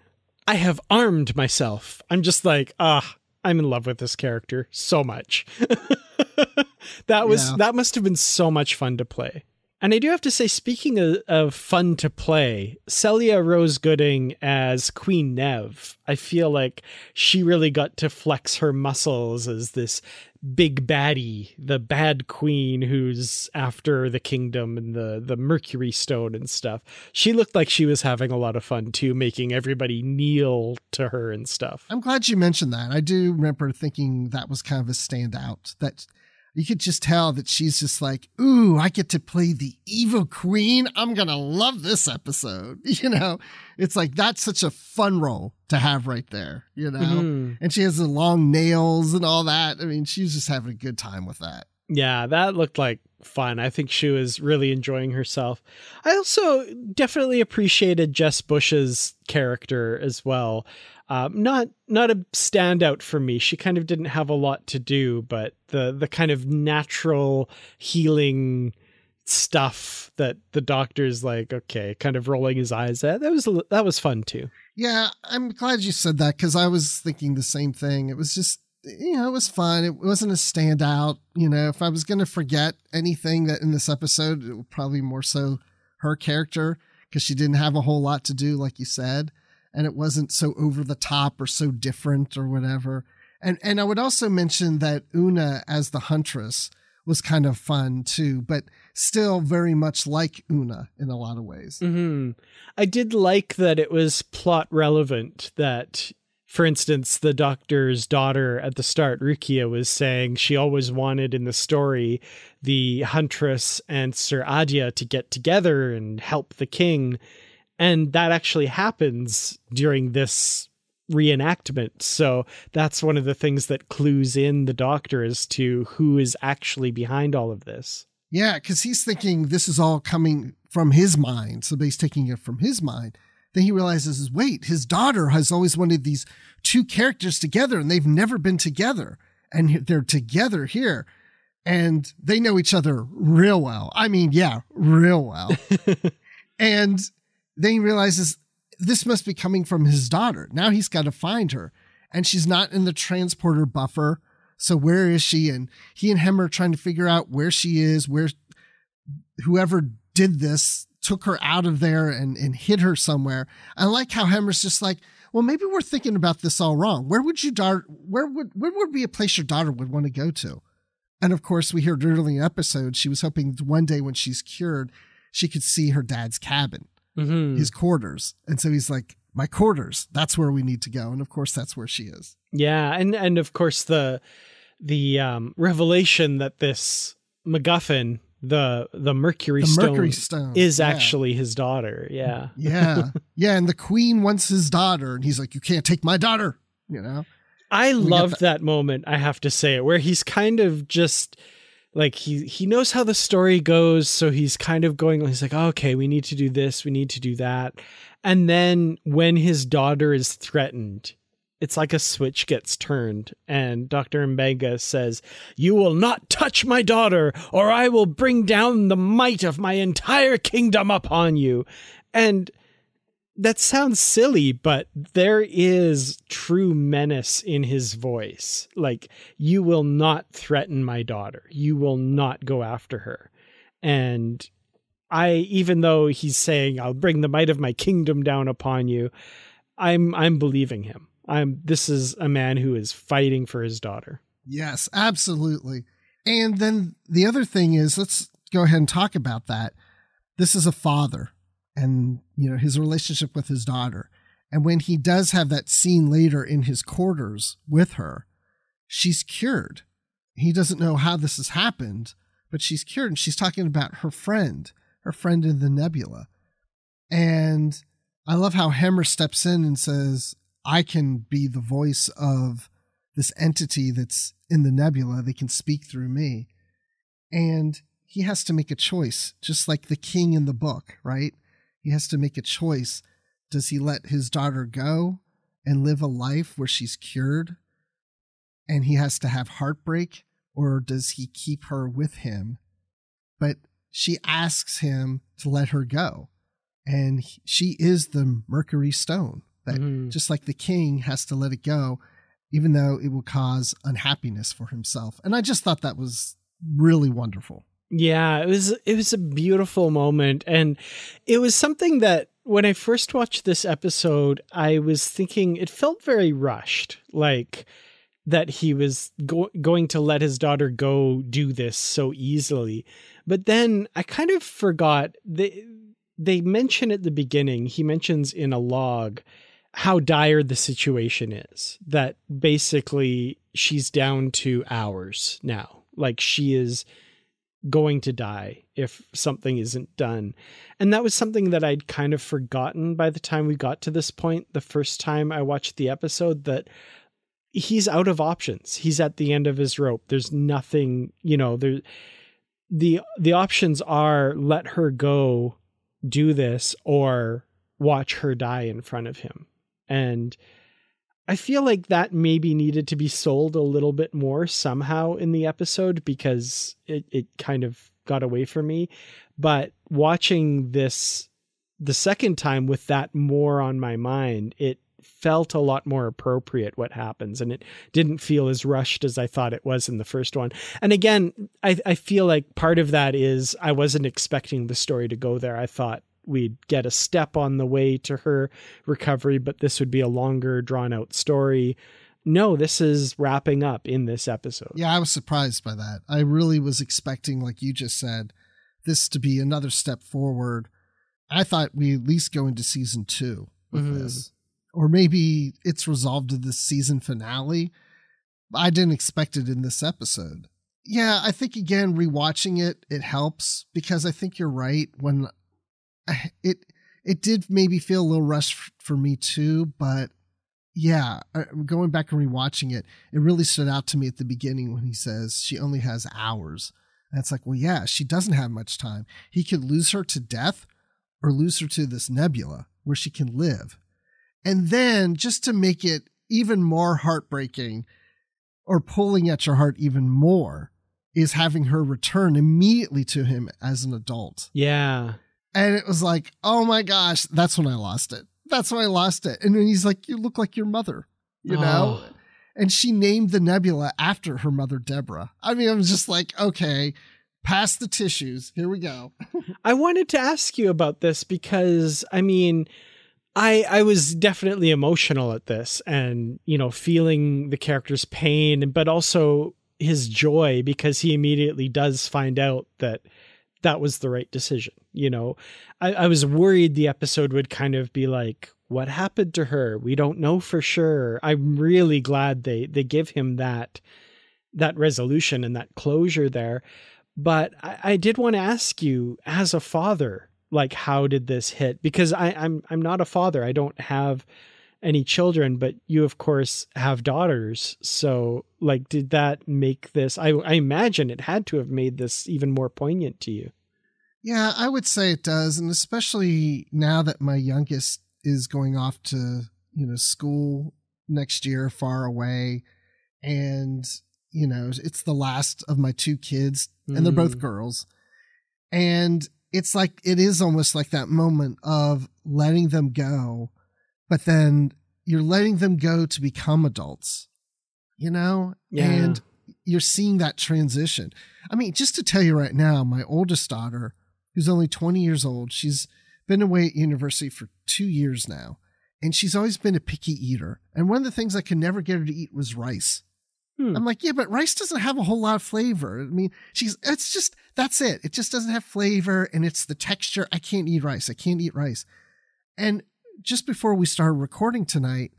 I have armed myself. I'm just like, ah, I'm in love with this character so much. that was yeah. that must have been so much fun to play. And I do have to say, speaking of, of, fun to play, Celia Rose Gooding as Queen Neve, I feel like she really got to flex her muscles as this big baddie, the bad queen who's after the kingdom and the, the Mercury Stone and stuff. She looked like she was having a lot of fun too, making everybody kneel to her and stuff. I'm glad you mentioned that. I do remember thinking that was kind of a standout. That you could just tell that she's just like, ooh, I get to play the evil queen. I'm going to love this episode. You know, it's like that's such a fun role to have right there, you know? Mm-hmm. And she has the long nails and all that. I mean, she's just having a good time with that. Yeah, that looked like fun. I think she was really enjoying herself. I also definitely appreciated Jess Bush's character as well. Um, not not a standout for me. She kind of didn't have a lot to do, but the the kind of natural healing stuff that the doctor's like, okay, kind of rolling his eyes at. That was that was fun too. Yeah, I'm glad you said that because I was thinking the same thing. It was just you know, it was fun. It wasn't a standout. You know, if I was going to forget anything that in this episode, it would probably more so her character because she didn't have a whole lot to do, like you said and it wasn't so over the top or so different or whatever. And and I would also mention that Una as the huntress was kind of fun too, but still very much like Una in a lot of ways. Mm-hmm. I did like that it was plot relevant. That, for instance, the doctor's daughter at the start, Rukiya, was saying she always wanted in the story the huntress and Sir Adia to get together and help the king and that actually happens during this reenactment. So that's one of the things that clues in the doctor as to who is actually behind all of this. Yeah, because he's thinking this is all coming from his mind. So he's taking it from his mind. Then he realizes, wait, his daughter has always wanted these two characters together and they've never been together. And they're together here and they know each other real well. I mean, yeah, real well. and then he realizes this must be coming from his daughter. Now he's got to find her. And she's not in the transporter buffer. So where is she? And he and Hemmer are trying to figure out where she is, where whoever did this took her out of there and, and hid her somewhere. I like how Hemmer's just like, well, maybe we're thinking about this all wrong. Where would you daughter where would where would be a place your daughter would want to go to? And of course, we heard early in the episode she was hoping one day when she's cured, she could see her dad's cabin, mm-hmm. his quarters. And so he's like, my quarters, that's where we need to go. And of course, that's where she is. Yeah, and and of course the the um, revelation that this MacGuffin the the Mercury, The stone, Mercury Stone, is yeah. actually his daughter. Yeah. Yeah. yeah. And the queen wants his daughter. And he's like, you can't take my daughter, you know? I loved that moment, I have to say it, where he's kind of just like he he knows how the story goes, so he's kind of going he's like, "Okay, we need to do this, we need to do that." And then when his daughter is threatened, it's like a switch gets turned and Dr. Mbenga says, "You will not touch my daughter or I will bring down the might of my entire kingdom upon you." And that sounds silly, but there is true menace in his voice. Like, you will not threaten my daughter. You will not go after her. And I, even though he's saying, I'll bring the might of my kingdom down upon you, I'm, I'm believing him. I'm, this is a man who is fighting for his daughter. Yes, absolutely. And then the other thing is, let's go ahead and talk about that. This is a father and, you know, his relationship with his daughter. And when he does have that scene later in his quarters with her, she's cured. He doesn't know how this has happened, but she's cured. And she's talking about her friend, her friend in the nebula. And I love how Hemmer steps in and says, I can be the voice of this entity that's in the nebula. They can speak through me. And he has to make a choice, just like the king in the book, right? He has to make a choice. Does he let his daughter go and live a life where she's cured and he has to have heartbreak, or does he keep her with him? But she asks him to let her go. And he- she is the Mercury Stone that Mhm. just like the king has to let it go, even though it will cause unhappiness for himself. And I just thought that was really wonderful. Yeah, it was it was a beautiful moment and it was something that when I first watched this episode, I was thinking it felt very rushed, like that he was go- going to let his daughter go do this so easily. But then I kind of forgot they they mention at the beginning, he mentions in a log how dire the situation is. That basically she's down to hours now. Like she is going to die if something isn't done. And that was something that I'd kind of forgotten by the time we got to this point the first time I watched the episode that he's out of options. He's at the end of his rope. There's nothing, you know, there the the options are let her go do this or watch her die in front of him. And I feel like that maybe needed to be sold a little bit more somehow in the episode because it, it kind of got away from me. But watching this the second time with that more on my mind, it felt a lot more appropriate what happens and it didn't feel as rushed as I thought it was in the first one. And again, I, I feel like part of that is I wasn't expecting the story to go there. I thought we'd get a step on the way to her recovery, but this would be a longer, drawn out story. No, this is wrapping up in this episode. Yeah, I was surprised by that. I really was expecting, like you just said, this to be another step forward. I thought we at least go into season two with Mhm. this. Or maybe it's resolved to the season finale. I didn't expect it in this episode. Yeah, I think again, rewatching it, it helps because I think you're right. When it it did maybe feel a little rushed for me too, but yeah, going back and rewatching it, it really stood out to me at the beginning when he says she only has hours And it's like, well, yeah, she doesn't have much time. He could lose her to death or lose her to this nebula where she can live. And then just to make it even more heartbreaking or pulling at your heart even more is having her return immediately to him as an adult. Yeah. And it was like, oh my gosh, that's when I lost it. That's when I lost it. And then he's like, you look like your mother, you know? Oh. And she named the nebula after her mother, Deborah. I mean, I was just like, okay, pass the tissues. Here we go. I wanted to ask you about this because I mean, I I was definitely emotional at this and, you know, feeling the character's pain but also his joy because he immediately does find out that that was the right decision. You know, I, I was worried the episode would kind of be like, what happened to her? We don't know for sure. I'm really glad they they give him that that resolution and that closure there. But I, I did want to ask you, as a father, like how did this hit? Because I, I'm I'm not a father. I don't have any children, but you of course have daughters. So like did that make this I I imagine it had to have made this even more poignant to you. Yeah, I would say it does. And especially now that my youngest is going off to, you know, school next year far away. And, you know, it's the last of my two kids, and they're both Mm. girls. And it's like, it is almost like that moment of letting them go, but then you're letting them go to become adults, you know? Yeah. And you're seeing that transition. I mean, just to tell you right now, my oldest daughter, who's only 20 years old, she's been away at university for two years now, and she's always been a picky eater. And one of the things I could never get her to eat was rice. Hmm. I'm like, yeah, but rice doesn't have a whole lot of flavor. I mean, she's, it's just, that's it. It just doesn't have flavor and it's the texture. I can't eat rice. I can't eat rice. And just before we started recording tonight,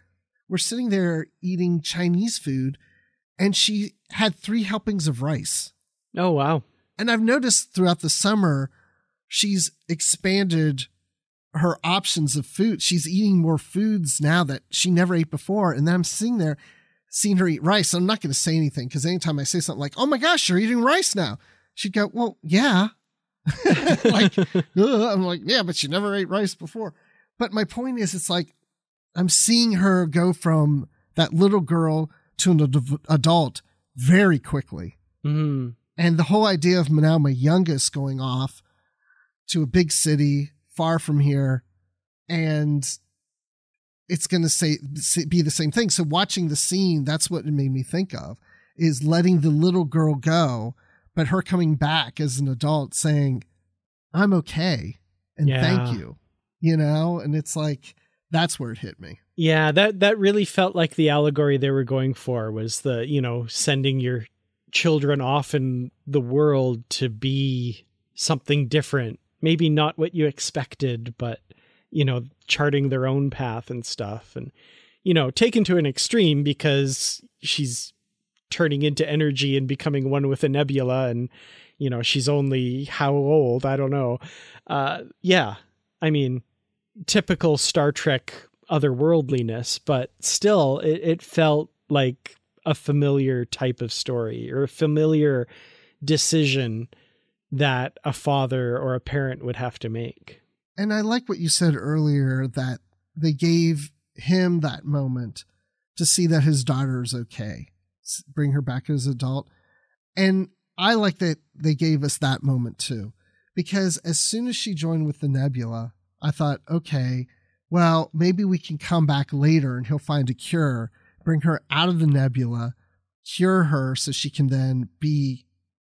we're sitting there eating Chinese food and she had three helpings of rice. Oh wow. And I've noticed throughout the summer, she's expanded her options of food. She's eating more foods now that she never ate before. And then I'm sitting there seeing her eat rice. I'm not going to say anything because anytime I say something like, oh my gosh, you're eating rice now, she'd go, well, yeah. like, I'm like, yeah, but she never ate rice before. But my point is, it's like I'm seeing her go from that little girl to an ad- adult very quickly. Mm. And the whole idea of now my youngest going off to a big city far from here and it's going to say be the same thing. So watching the scene, that's what it made me think of is letting the little girl go, but her coming back as an adult saying, I'm okay and Yeah. thank you, you know? And it's like, that's where it hit me. Yeah, that that really felt like the allegory they were going for was the, you know, sending your children off in the world to be something different. Maybe not what you expected, but you know, charting their own path and stuff and you know, taken to an extreme because she's turning into energy and becoming one with a nebula and you know, she's only how old? I don't know. Uh yeah. I mean, typical Star Trek otherworldliness, but still, it, it felt like a familiar type of story or a familiar decision that a father or a parent would have to make. And I like what you said earlier that they gave him that moment to see that his daughter is okay, bring her back as adult. And I like that they gave us that moment too, because as soon as she joined with the Nebula, I thought, okay, well, maybe we can come back later and he'll find a cure, bring her out of the Nebula, cure her so she can then be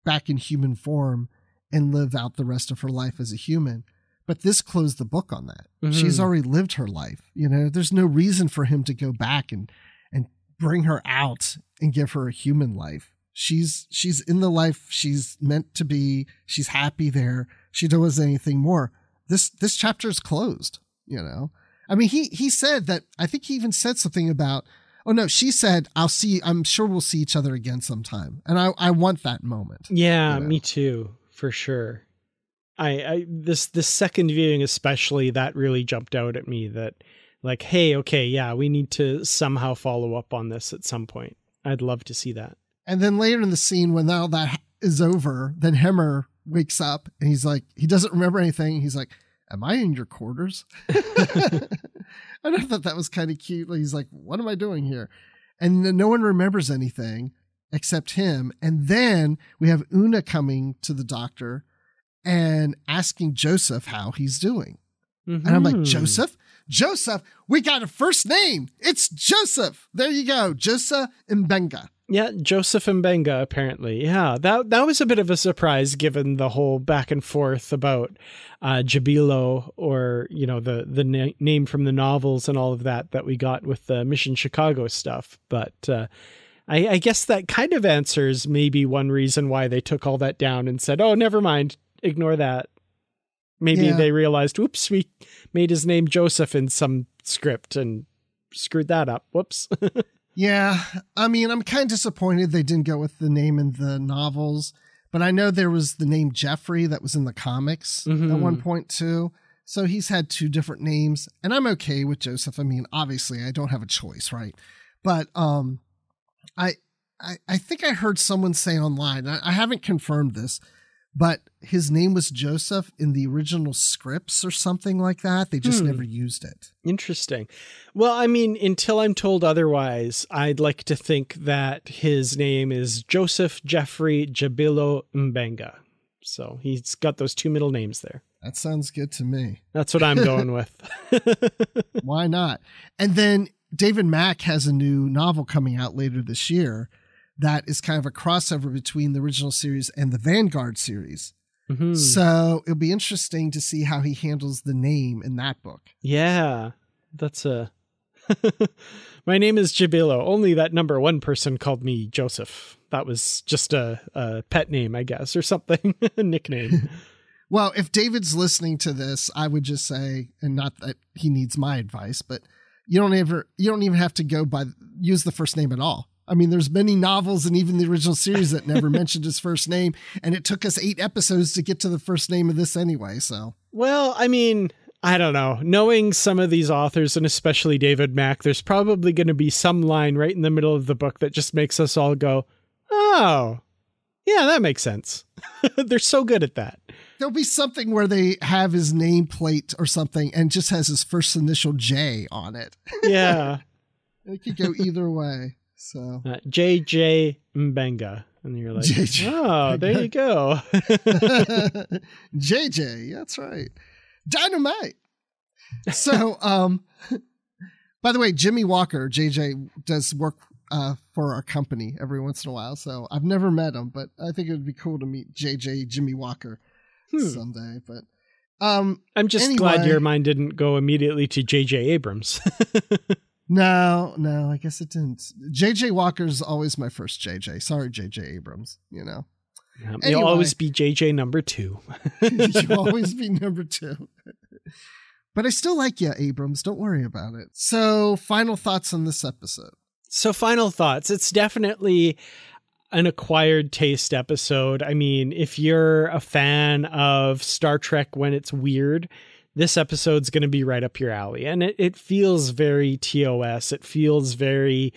back in human form and live out the rest of her life as a human. But this closed the book on that. Mhm. She's already lived her life. You know, there's no reason for him to go back and and bring her out and give her a human life. She's she's in the life she's meant to be. She's happy there. She doesn't want anything more. This this chapter is closed, you know. I mean, he he said that I think he even said something about Oh no, she said, "I'll see. I'm sure we'll see each other again sometime." And I, I want that moment. Yeah, You know? me too, for sure. I, I this this second viewing especially that really jumped out at me that like hey okay yeah we need to somehow follow up on this at some point i'd love to see that And then later in the scene, when all that is over, then Hemmer wakes up and he's like, he doesn't remember anything. He's like, Am I in your quarters? and I thought that was kind of cute. He's like, What am I doing here? And no one remembers anything except him. And then we have Una coming to the doctor and asking Joseph how he's doing. Mm-hmm. And I'm like, Joseph? Joseph, we got a first name. It's Joseph. There you go. Joseph Mbenga. Yeah, Joseph Mbenga, apparently. Yeah, that that was a bit of a surprise given the whole back and forth about uh, Jabilo or, you know, the, the na- name from the novels and all of that that we got with the Mission Chicago stuff. But uh, I, I guess that kind of answers maybe one reason why they took all that down and said, oh, never mind, ignore that. Maybe yeah. they realized, oops, we made his name Joseph in some script and screwed that up. Whoops. Yeah, I mean, I'm kind of disappointed they didn't go with the name in the novels, but I know there was the name Jeffrey that was in the comics mm-hmm. at one point too. So he's had two different names, and I'm okay with Joseph. I mean, obviously, I don't have a choice, right? But um, I I, I think I heard someone say online. I, I haven't confirmed this, but his name was Joseph in the original scripts or something like that. They just hmm. never used it. Interesting. Well, I mean, until I'm told otherwise, I'd like to think that his name is Joseph Jeffrey Jabilo Mbenga. So he's got those two middle names there. That sounds good to me. That's what I'm going with. Why not? And then David Mack has a new novel coming out later this year that is kind of a crossover between the original series and the Vanguard series. Mm-hmm. So it'll be interesting to see how he handles the name in that book. Yeah, that's a. My name is Jabilo. Only that number one person called me Joseph. That was just a, a pet name, I guess, or something, a nickname. well, if David's listening to this, I would just say, and not that he needs my advice, but you don't ever, you don't even have to go by use the first name at all. I mean, there's many novels and even the original series that never mentioned his first name, and it took us eight episodes to get to the first name of this anyway. So, well, I mean, I don't know. Knowing some of these authors, and especially David Mack, there's probably going to be some line right in the middle of the book that just makes us all go, "Oh, yeah, that makes sense." They're so good at that. There'll be something where they have his nameplate or something, and just has his first initial J on it. Yeah, it could go either way. So uh, JJ Mbenga. And you're like, JJ. oh, there you go. JJ, that's right. Dynamite. So, um, by the way, Jimmie Walker, JJ, does work uh, for our company every once in a while. So I've never met him, but I think it would be cool to meet JJ Jimmie Walker hmm. someday. But um, I'm just anyway. glad your mind didn't go immediately to JJ Abrams. No, no, I guess it didn't. JJ Walker's always my first JJ. Sorry, JJ Abrams, you know. Yeah, anyway. You'll always be JJ number two. You'll always be number two. but I still like you, Abrams. Don't worry about it. So, final thoughts on this episode. So, final thoughts. It's definitely an acquired taste episode. I mean, if you're a fan of Star Trek when it's weird, this episode's going to be right up your alley. And it, it feels very TOS. It feels very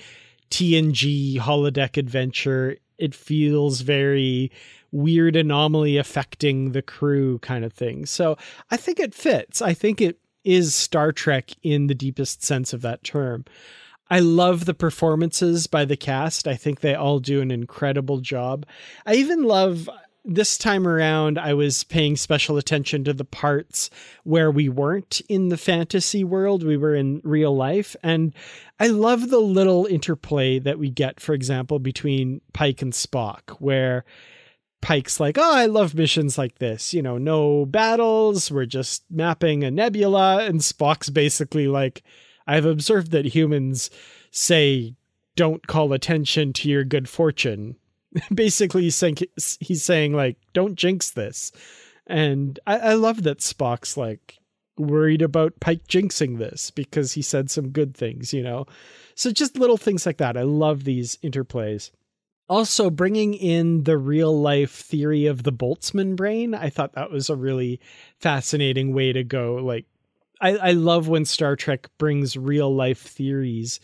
TNG holodeck adventure. It feels very weird anomaly affecting the crew kind of thing. So I think it fits. I think it is Star Trek in the deepest sense of that term. I love the performances by the cast. I think they all do an incredible job. I even love this time around, I was paying special attention to the parts where we weren't in the fantasy world, we were in real life. And I love the little interplay that we get, for example, between Pike and Spock, where Pike's like, Oh, I love missions like this. You know, no battles, we're just mapping a nebula. And Spock's basically like, I've observed that humans say, don't call attention to your good fortune basically he's saying he's saying like don't jinx this. And I, I love that spock's like worried about pike jinxing this because he said some good things you know? So just little things like that. I love these interplays. Also bringing in the real life theory of the boltzmann brain i thought that was a really fascinating way to go. Like I, I love when star trek brings real life theories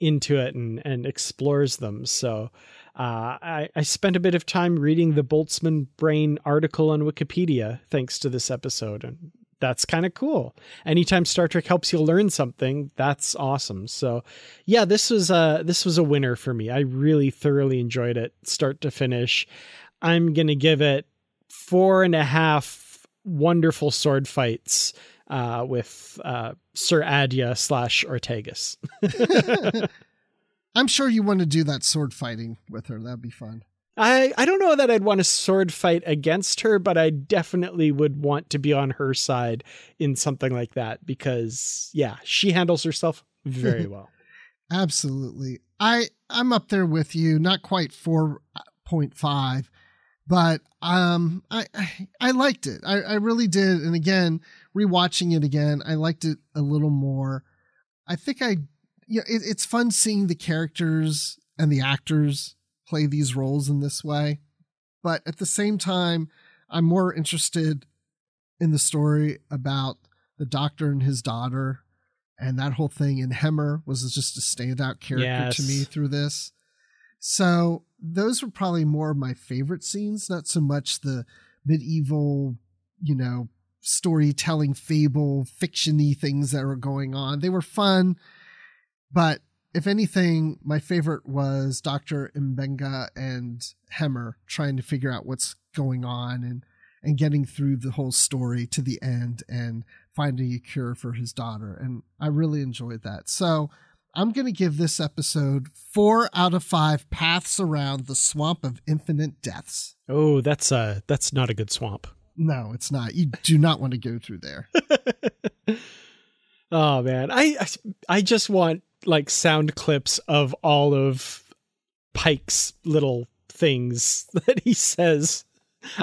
into it and and explores them. So Uh, I, I spent a bit of time reading the Boltzmann Brain article on Wikipedia thanks to this episode, and that's kind of cool. Anytime Star Trek helps you learn something, that's awesome. So, yeah, this was a this was a winner for me. I really thoroughly enjoyed it, start to finish. I'm gonna give it four and a half wonderful sword fights uh, with uh, Sir Adia slash Ortegas. I'm sure you want to do that sword fighting with her. That'd be fun. I, I don't know that I'd want to sword fight against her, but I definitely would want to be on her side in something like that because yeah, she handles herself very well. Absolutely. I I'm up there with you, not quite 4.5, but um I I, I liked it. I, I really did. And again, rewatching it again, I liked it a little more. I think I you know, it, it's fun seeing the characters and the actors play these roles in this way. But at the same time, I'm more interested in the story about the doctor and his daughter and that whole thing. And Hemmer was just a standout character Yes. to me through this. So those were probably more of my favorite scenes, not so much the medieval, you know, storytelling, fable, fictiony things that were going on. They were fun, but if anything, my favorite was Dr. Mbenga and Hemmer trying to figure out what's going on and and getting through the whole story to the end and finding a cure for his daughter. And I really enjoyed that. So I'm going to give this episode four out of five paths around the swamp of infinite deaths. Oh, that's uh that's not a good swamp. No, it's not. You do not want to go through there. Oh man, I I- I just want like sound clips of all of Pike's little things that he says.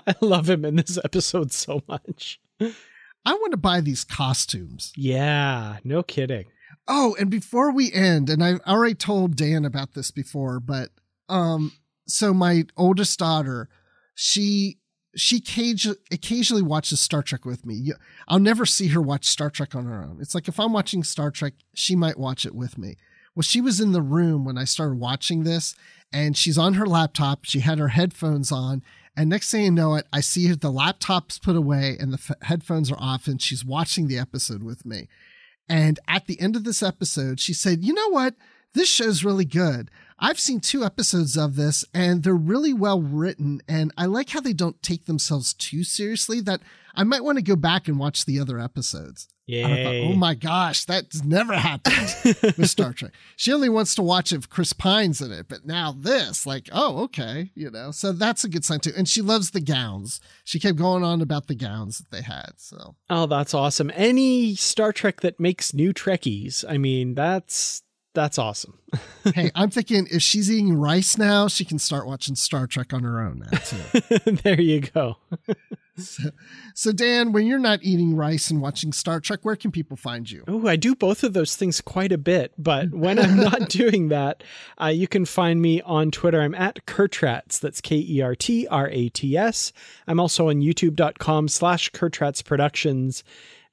I love him in this episode so much. I want to buy these costumes. Yeah, no kidding. Oh, and before we end, and I already told Dan about this before, but um, so my oldest daughter, she she cage, occasionally watches Star Trek with me. I'll never see her watch Star Trek on her own. It's like if I'm watching Star Trek, she might watch it with me. Well, she was in the room when I started watching this, and she's on her laptop. She had her headphones on, and next thing you know it, I see the laptop's put away and the f- headphones are off, and she's watching the episode with me. And at the end of this episode, she said, You know what? This show's really good. I've seen two episodes of this and they're really well written. And I like how they don't take themselves too seriously that I might want to go back and watch the other episodes. And I thought, oh Yay. oh my gosh, that's never happened with Star Trek. She only wants to watch if Chris Pine's in it, but now this, like, oh, okay, you know. So that's a good sign too. And she loves the gowns. She kept going on about the gowns that they had. So Oh, that's awesome. Any Star Trek that makes new Trekkies, I mean, that's that's awesome. hey, I'm thinking if she's eating rice now, she can start watching Star Trek on her own now too. there you go. so, so Dan, when you're not eating rice and watching Star Trek, where can people find you? Oh, I do both of those things quite a bit, but when I'm not doing that, uh, you can find me on Twitter. I'm at Kertrats. That's K E R T R A T S. I'm also on youtube.com slash Kertrats Productions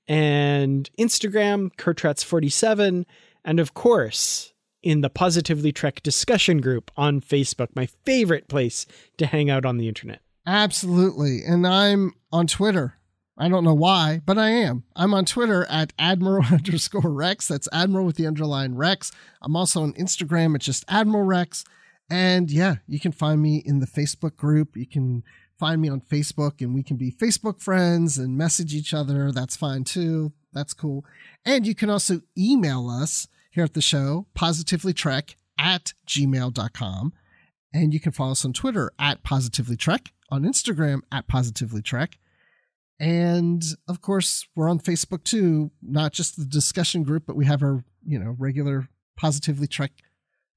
and Instagram, Kertrats47. And of course, in the Positively Trek discussion group on Facebook, my favorite place to hang out on the internet. Absolutely. And I'm on Twitter. I don't know why, but I am. I'm on Twitter at Admiral underscore Rex. That's Admiral with the underline Rex. I'm also on Instagram at just Admiral Rex. And yeah, you can find me in the Facebook group. You can find me on Facebook and we can be Facebook friends and message each other. That's fine too. That's cool. And you can also email us here at the show, positivelytrek at gmail.com. And you can follow us on Twitter at positivelytrek, on Instagram at positivelytrek. And of course, we're on Facebook too, not just the discussion group, but we have our, you know, regular Positively Trek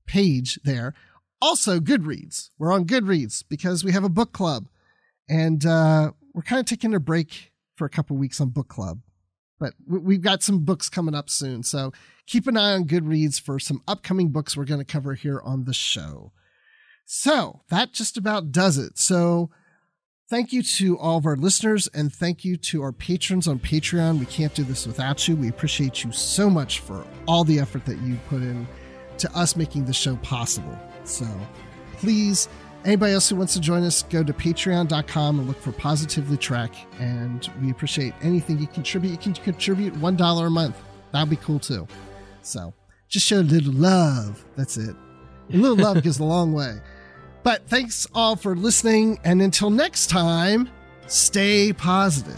page there. Also, Goodreads. We're on Goodreads because we have a book club. And uh, we're kind of taking a break for a couple weeks on book club. But we- we've got some books coming up soon. So keep an eye on Goodreads for some upcoming books we're going to cover here on the show. So that just about does it. So thank you to all of our listeners and thank you to our patrons on Patreon. We can't do this without you. We appreciate you so much for all the effort that you put in to us making the show possible. So please, anybody else who wants to join us, go to patreon.com and look for Positively Trek. And we appreciate anything you contribute. You can contribute $1 a month. That'd be cool too. So just show a little love. That's it. A little love goes a long way. But thanks all for listening. And until next time, stay positive.